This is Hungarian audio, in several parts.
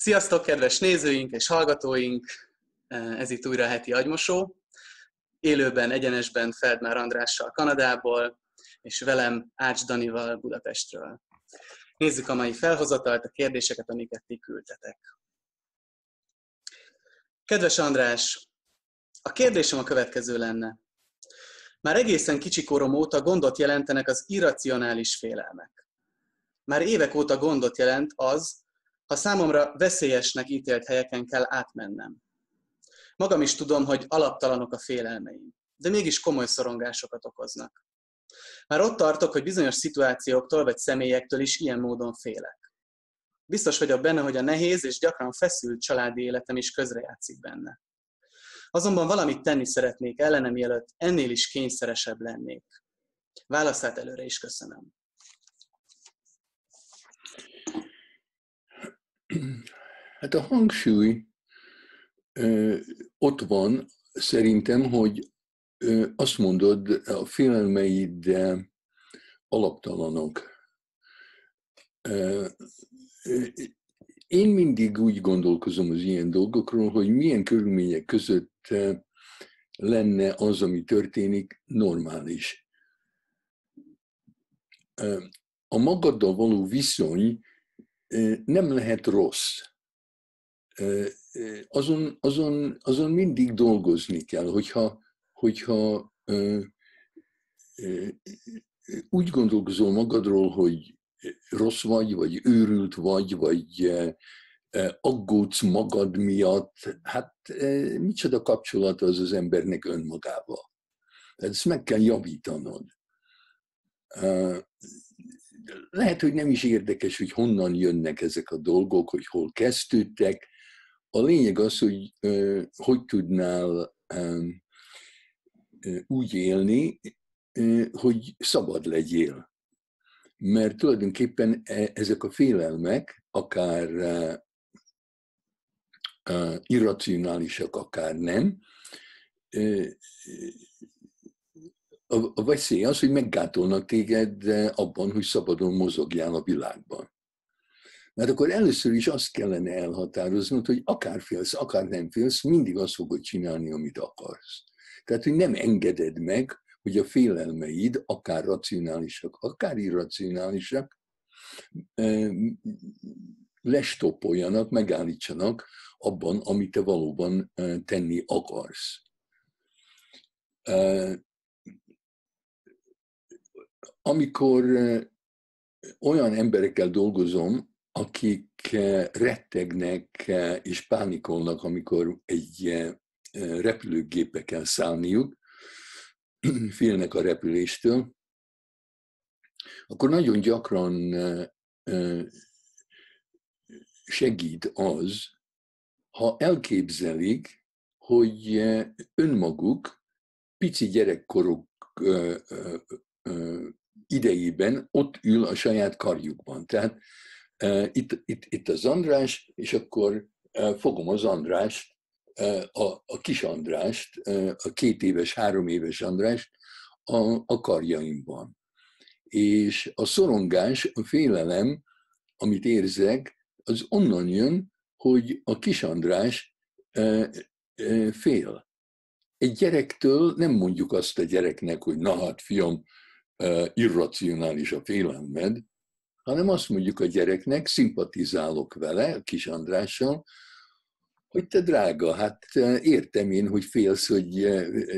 Sziasztok, kedves nézőink és hallgatóink! Ez itt újra a heti agymosó. Élőben, egyenesben Feldmár Andrással Kanadából, és velem Ács Danival Budapestről. Nézzük a mai felhozatalt, a kérdéseket, amiket ti küldtetek. Kedves András, a kérdésem a következő lenne. Már egészen kicsi korom óta gondot jelentenek az irracionális félelmek. Már évek óta gondot jelent az, ha számomra veszélyesnek ítélt helyeken kell átmennem. Magam is tudom, hogy alaptalanok a félelmeim, de mégis komoly szorongásokat okoznak. Már ott tartok, hogy bizonyos szituációktól vagy személyektől is ilyen módon félek. Biztos vagyok benne, hogy a nehéz és gyakran feszült családi életem is közrejátszik benne. Azonban valamit tenni szeretnék ellenem, mielőtt ennél is kényszeresebb lennék. Válaszát előre is köszönöm. Hát a hangsúly ott van, szerintem, hogy azt mondod, a félelmeid alaptalanok. Én mindig úgy gondolkozom az ilyen dolgokról, hogy milyen körülmények között lenne az, ami történik, normális. A magaddal való viszony nem lehet rossz. Azon, azon, azon mindig dolgozni kell, hogyha, hogyha úgy gondolkozol magadról, hogy rossz vagy, vagy őrült vagy, vagy aggódsz magad miatt, hát micsoda kapcsolat az az embernek önmagával. Ezt meg kell javítanod lehet, hogy nem is érdekes, hogy honnan jönnek ezek a dolgok, hogy hol kezdődtek. A lényeg az, hogy hogy tudnál úgy élni, hogy szabad legyél. Mert tulajdonképpen e, ezek a félelmek, akár irracionálisak, akár nem, a veszély az, hogy meggátolnak téged abban, hogy szabadon mozogjál a világban. Mert akkor először is azt kellene elhatároznod, hogy akár félsz, akár nem félsz, mindig azt fogod csinálni, amit akarsz. Tehát, hogy nem engeded meg, hogy a félelmeid, akár racionálisak, akár irracionálisak, lestopoljanak, megállítsanak abban, amit te valóban tenni akarsz amikor olyan emberekkel dolgozom, akik rettegnek és pánikolnak, amikor egy repülőgépe kell szállniuk, félnek a repüléstől, akkor nagyon gyakran segít az, ha elképzelik, hogy önmaguk pici gyerekkoruk idejében ott ül a saját karjukban. Tehát uh, itt, itt, itt az András, és akkor uh, fogom az Andrást, uh, a, a kis Andrást, uh, a két éves, három éves Andrást a, a karjaimban. És a szorongás, a félelem, amit érzek, az onnan jön, hogy a kis András uh, uh, fél. Egy gyerektől nem mondjuk azt a gyereknek, hogy na hát fiam, irracionális a félelmed, hanem azt mondjuk a gyereknek, szimpatizálok vele, a kis Andrással, hogy te drága, hát értem én, hogy félsz, hogy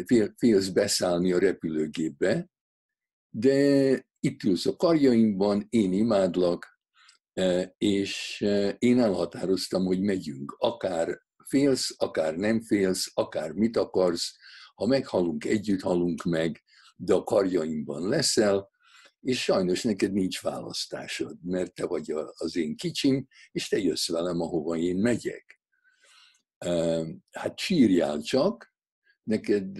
fél, félsz beszállni a repülőgépbe, de itt ülsz a karjaimban, én imádlak, és én elhatároztam, hogy megyünk. Akár félsz, akár nem félsz, akár mit akarsz, ha meghalunk, együtt halunk meg, de a karjaimban leszel, és sajnos neked nincs választásod, mert te vagy az én kicsim, és te jössz velem, ahova én megyek. Hát sírjál csak, neked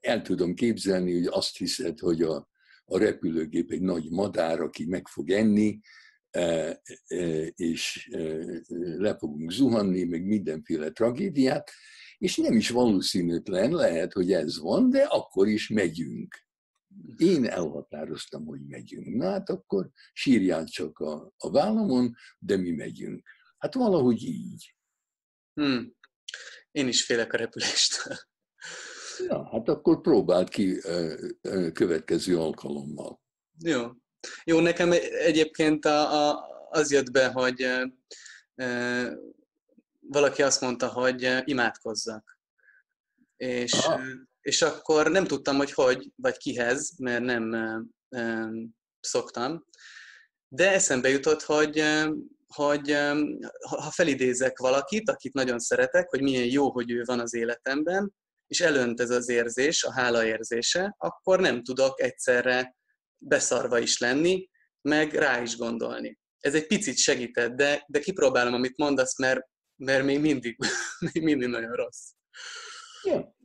el tudom képzelni, hogy azt hiszed, hogy a, a repülőgép egy nagy madár, aki meg fog enni, és le fogunk zuhanni, meg mindenféle tragédiát, és nem is valószínűtlen, lehet, hogy ez van, de akkor is megyünk. Én elhatároztam, hogy megyünk. Na hát akkor sírjál csak a, a vállamon, de mi megyünk. Hát valahogy így. Hmm. Én is félek a repüléstől. Ja, hát akkor próbáld ki következő alkalommal. Jó. Jó, nekem egyébként a, a, az jött be, hogy valaki azt mondta, hogy imádkozzak. És, és akkor nem tudtam, hogy hogy, vagy kihez, mert nem e, szoktam. De eszembe jutott, hogy, hogy ha felidézek valakit, akit nagyon szeretek, hogy milyen jó, hogy ő van az életemben, és elönt ez az érzés, a hála érzése, akkor nem tudok egyszerre beszarva is lenni, meg rá is gondolni. Ez egy picit segített, de, de kipróbálom, amit mondasz, mert, mert még mindig, még mindig nagyon rossz. Ja.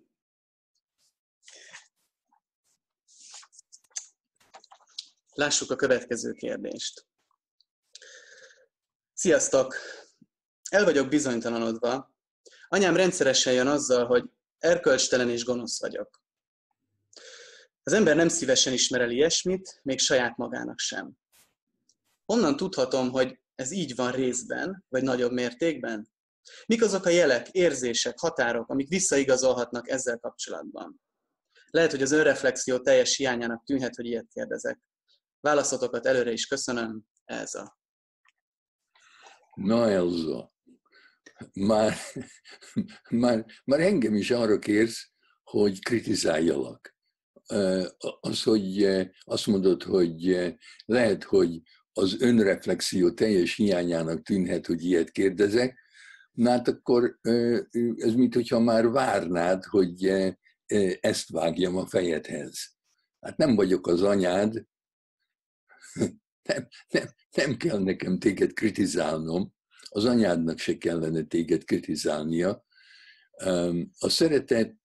Lássuk a következő kérdést. Sziasztok! El vagyok bizonytalanodva. Anyám rendszeresen jön azzal, hogy erkölcstelen és gonosz vagyok. Az ember nem szívesen ismer el ilyesmit, még saját magának sem. Honnan tudhatom, hogy ez így van részben, vagy nagyobb mértékben? Mik azok a jelek, érzések, határok, amik visszaigazolhatnak ezzel kapcsolatban? Lehet, hogy az önreflexió teljes hiányának tűnhet, hogy ilyet kérdezek. Válaszotokat előre is köszönöm, Elza. Na Elza, már, már, már engem is arra kérsz, hogy kritizáljalak. Az, hogy azt mondod, hogy lehet, hogy az önreflexió teljes hiányának tűnhet, hogy ilyet kérdezek, na hát akkor ez mint hogyha már várnád, hogy ezt vágjam a fejedhez. Hát nem vagyok az anyád, nem, nem, nem kell nekem téged kritizálnom, az anyádnak se kellene téged kritizálnia. A szeretet,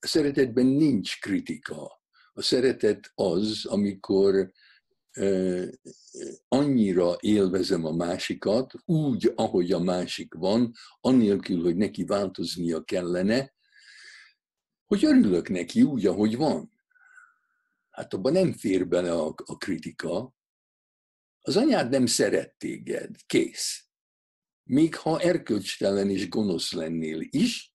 a szeretetben nincs kritika. A szeretet az, amikor annyira élvezem a másikat, úgy, ahogy a másik van, annélkül, hogy neki változnia kellene, hogy örülök neki úgy, ahogy van. Hát abban nem fér bele a, a kritika. Az anyád nem szeret téged, kész. Még ha erkölcstelen és gonosz lennél is,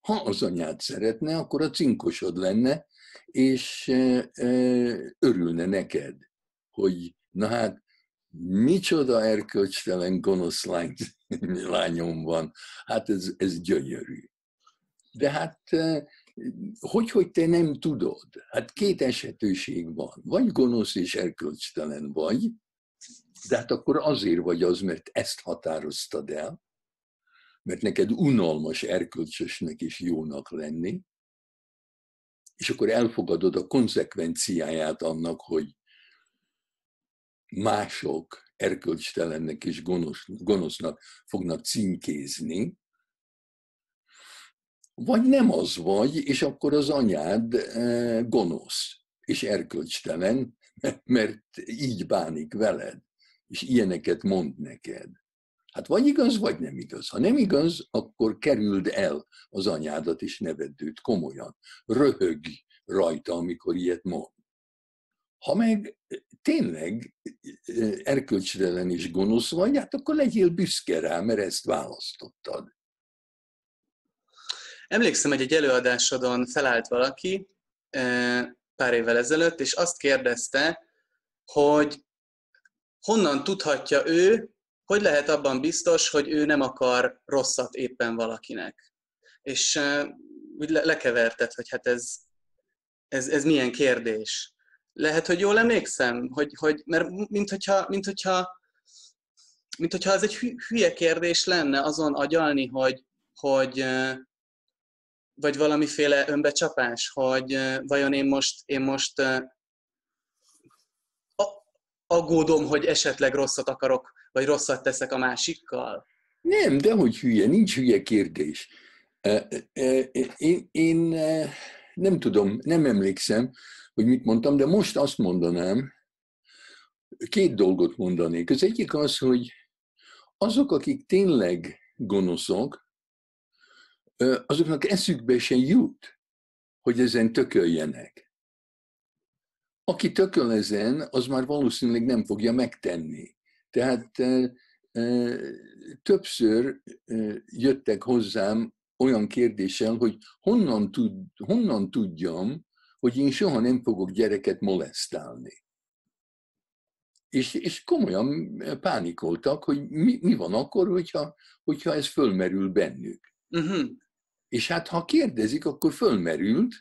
ha az anyád szeretne, akkor a cinkosod lenne, és örülne neked, hogy na hát micsoda erkölcstelen gonosz lány, lányom van, hát ez, ez gyönyörű. De hát hogy, hogy te nem tudod? Hát két esetőség van. Vagy gonosz és erkölcstelen vagy, de hát akkor azért vagy az, mert ezt határoztad el, mert neked unalmas erkölcsösnek és jónak lenni, és akkor elfogadod a konzekvenciáját annak, hogy mások erkölcstelennek és gonosz, gonosznak fognak címkézni, vagy nem az vagy, és akkor az anyád eh, gonosz és erkölcstelen, mert így bánik veled, és ilyeneket mond neked. Hát vagy igaz, vagy nem igaz. Ha nem igaz, akkor kerüld el az anyádat, és nevedd őt komolyan. Röhög rajta, amikor ilyet mond. Ha meg tényleg erkölcstelen és gonosz vagy, hát akkor legyél büszke rá, mert ezt választottad. Emlékszem, hogy egy előadásodon felállt valaki pár évvel ezelőtt, és azt kérdezte, hogy honnan tudhatja ő, hogy lehet abban biztos, hogy ő nem akar rosszat éppen valakinek. És úgy lekevertet, hogy hát ez, ez, ez milyen kérdés. Lehet, hogy jól emlékszem, hogy, hogy mert mint hogyha, mint hogyha, mint hogyha ez egy hülye kérdés lenne azon agyalni, hogy, hogy, vagy valamiféle önbecsapás, hogy vajon én most, én most aggódom, hogy esetleg rosszat akarok, vagy rosszat teszek a másikkal? Nem, de hogy hülye, nincs hülye kérdés. Én, én nem tudom, nem emlékszem, hogy mit mondtam, de most azt mondanám, két dolgot mondanék. Az egyik az, hogy azok, akik tényleg gonoszok, azoknak eszükbe se jut, hogy ezen tököljenek. aki tököl ezen, az már valószínűleg nem fogja megtenni. Tehát többször jöttek hozzám olyan kérdéssel, hogy honnan, tud, honnan tudjam, hogy én soha nem fogok gyereket molesztálni. És, és komolyan pánikoltak, hogy mi, mi van akkor, hogyha, hogyha ez fölmerül bennük. Uh-huh. És hát ha kérdezik, akkor fölmerült,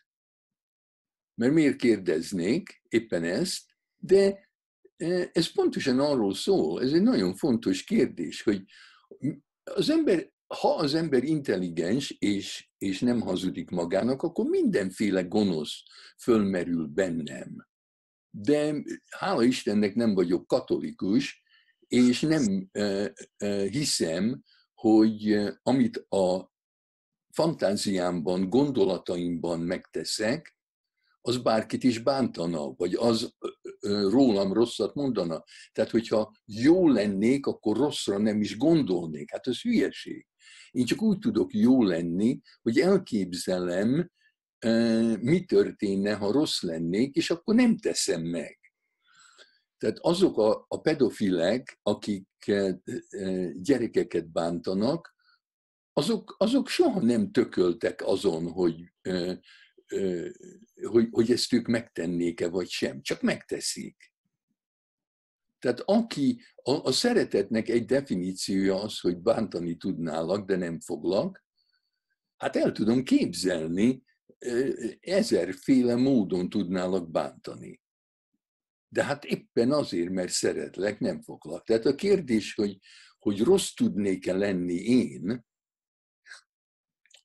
mert miért kérdeznék éppen ezt, de e, ez pontosan arról szól, ez egy nagyon fontos kérdés, hogy az ember, ha az ember intelligens és, és nem hazudik magának, akkor mindenféle gonosz fölmerül bennem. De hála Istennek nem vagyok katolikus, és nem e, e, hiszem, hogy amit a fantáziámban, gondolataimban megteszek, az bárkit is bántana, vagy az rólam rosszat mondana. Tehát, hogyha jó lennék, akkor rosszra nem is gondolnék. Hát ez hülyeség. Én csak úgy tudok jó lenni, hogy elképzelem, mi történne, ha rossz lennék, és akkor nem teszem meg. Tehát azok a, a pedofilek, akik gyerekeket bántanak, azok, azok soha nem tököltek azon, hogy hogy, hogy ezt ők megtennék-e vagy sem, csak megteszik. Tehát aki, a, a szeretetnek egy definíciója az, hogy bántani tudnálak, de nem foglak, hát el tudom képzelni, ezerféle módon tudnálak bántani. De hát éppen azért, mert szeretlek, nem foglak. Tehát a kérdés, hogy, hogy rossz tudnék-e lenni én,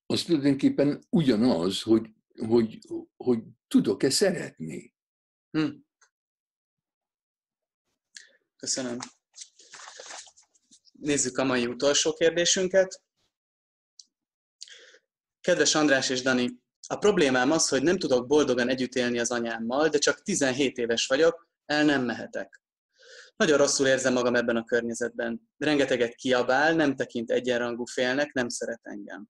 az tulajdonképpen ugyanaz, hogy hogy, hogy tudok-e szeretni. Hm. Köszönöm. Nézzük a mai utolsó kérdésünket. Kedves András és Dani, a problémám az, hogy nem tudok boldogan együtt élni az anyámmal, de csak 17 éves vagyok, el nem mehetek. Nagyon rosszul érzem magam ebben a környezetben. Rengeteget kiabál, nem tekint egyenrangú félnek, nem szeret engem.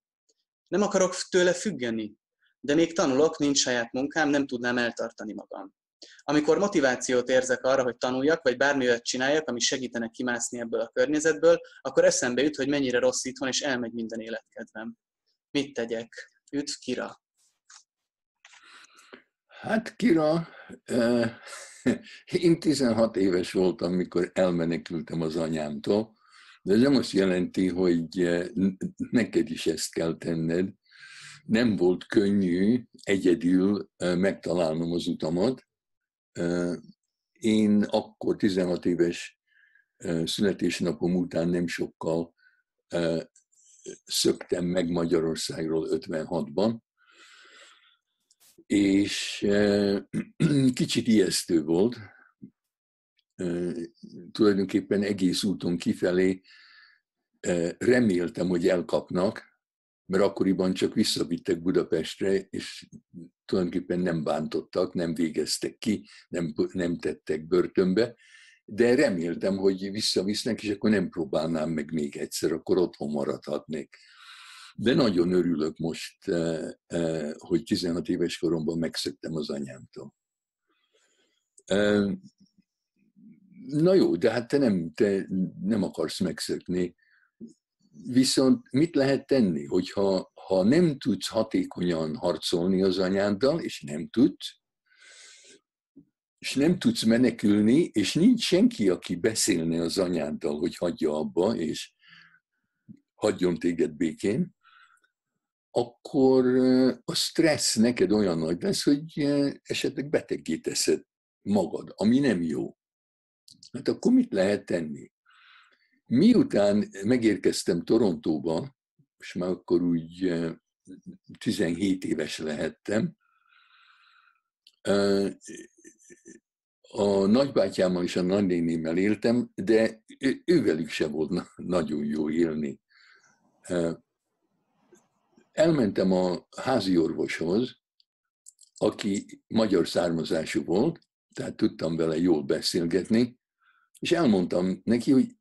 Nem akarok tőle függeni de még tanulok, nincs saját munkám, nem tudnám eltartani magam. Amikor motivációt érzek arra, hogy tanuljak, vagy bármi csináljak, ami segítenek kimászni ebből a környezetből, akkor eszembe jut, hogy mennyire rossz itthon, és elmegy minden életkedvem. Mit tegyek? Üdv, Kira! Hát Kira, én 16 éves voltam, mikor elmenekültem az anyámtól, de ez nem azt jelenti, hogy neked is ezt kell tenned nem volt könnyű egyedül megtalálnom az utamat. Én akkor 16 éves születésnapom után nem sokkal szöktem meg Magyarországról 56-ban, és kicsit ijesztő volt. Tulajdonképpen egész úton kifelé reméltem, hogy elkapnak, mert akkoriban csak visszavittek Budapestre, és tulajdonképpen nem bántottak, nem végeztek ki, nem, nem tettek börtönbe, de reméltem, hogy visszavisznek, és akkor nem próbálnám meg még egyszer, akkor otthon maradhatnék. De nagyon örülök most, eh, eh, hogy 16 éves koromban megszöktem az anyámtól. Eh, na jó, de hát te nem, te nem akarsz megszökni. Viszont mit lehet tenni, hogyha ha nem tudsz hatékonyan harcolni az anyáddal, és nem tudsz, és nem tudsz menekülni, és nincs senki, aki beszélne az anyáddal, hogy hagyja abba, és hagyjon téged békén, akkor a stressz neked olyan nagy lesz, hogy esetleg beteggé teszed magad, ami nem jó. Hát akkor mit lehet tenni? Miután megérkeztem Torontóba, és már akkor úgy 17 éves lehettem, a nagybátyámmal és a nagynénémmel éltem, de ővelük se volt nagyon jó élni. Elmentem a házi orvoshoz, aki magyar származású volt, tehát tudtam vele jól beszélgetni, és elmondtam neki, hogy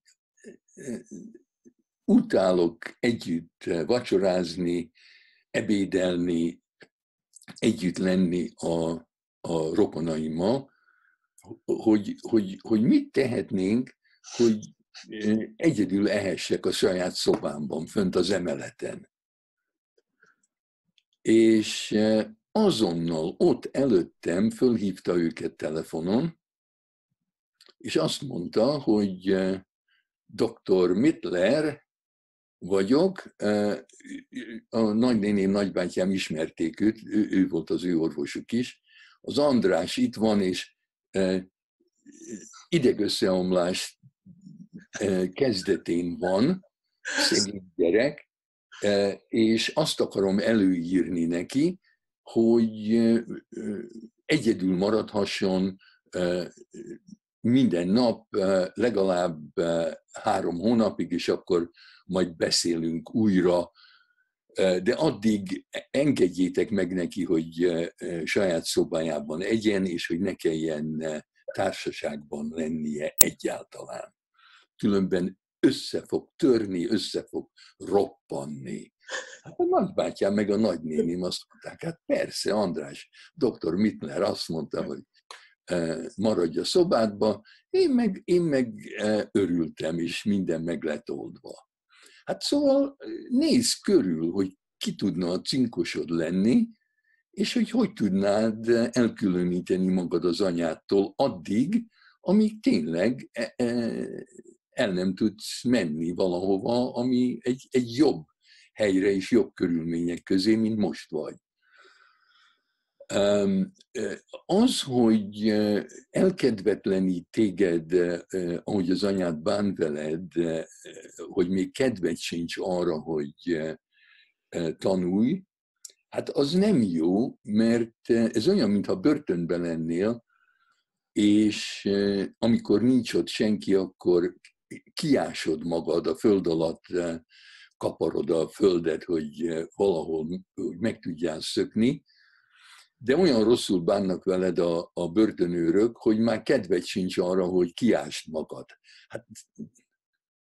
utálok együtt vacsorázni, ebédelni, együtt lenni a, a rokonaimmal, hogy, hogy, hogy mit tehetnénk, hogy egyedül ehessek a saját szobámban, fönt az emeleten. És azonnal ott előttem fölhívta őket telefonon, és azt mondta, hogy dr. Mittler vagyok, a nagynéném, nagybátyám ismerték őt, ő, ő volt az ő orvosuk is. Az András itt van, és idegösszeomlás kezdetén van, szegény gyerek, és azt akarom előírni neki, hogy egyedül maradhasson minden nap legalább három hónapig, és akkor majd beszélünk újra, de addig engedjétek meg neki, hogy saját szobájában egyen, és hogy ne kelljen társaságban lennie egyáltalán. Különben össze fog törni, össze fog roppanni. Hát a nagybátyám meg a nagynéném azt mondták, hát persze, András, dr. Mittler azt mondta, hogy maradj a szobádba, én meg, én meg örültem, és minden meg lett oldva. Hát szóval nézz körül, hogy ki tudna a cinkosod lenni, és hogy hogy tudnád elkülöníteni magad az anyától addig, amíg tényleg e, e, el nem tudsz menni valahova, ami egy, egy jobb helyre és jobb körülmények közé, mint most vagy. Az, hogy elkedvetlenít téged, ahogy az anyád bán veled, hogy még kedved sincs arra, hogy tanulj, hát az nem jó, mert ez olyan, mintha börtönben lennél, és amikor nincs ott senki, akkor kiásod magad a föld alatt, kaparod a földet, hogy valahol meg tudjál szökni, de olyan rosszul bánnak veled a, a börtönőrök, hogy már kedved sincs arra, hogy kiást magad. Hát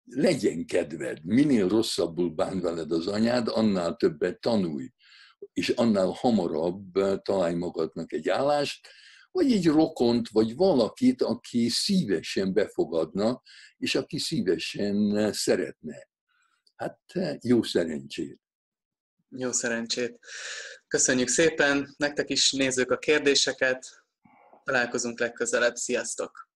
legyen kedved, minél rosszabbul bán veled az anyád, annál többet tanulj, és annál hamarabb találj magadnak egy állást, vagy egy rokont, vagy valakit, aki szívesen befogadna, és aki szívesen szeretne. Hát jó szerencsét! Jó szerencsét! Köszönjük szépen, nektek is nézzük a kérdéseket, találkozunk legközelebb, sziasztok!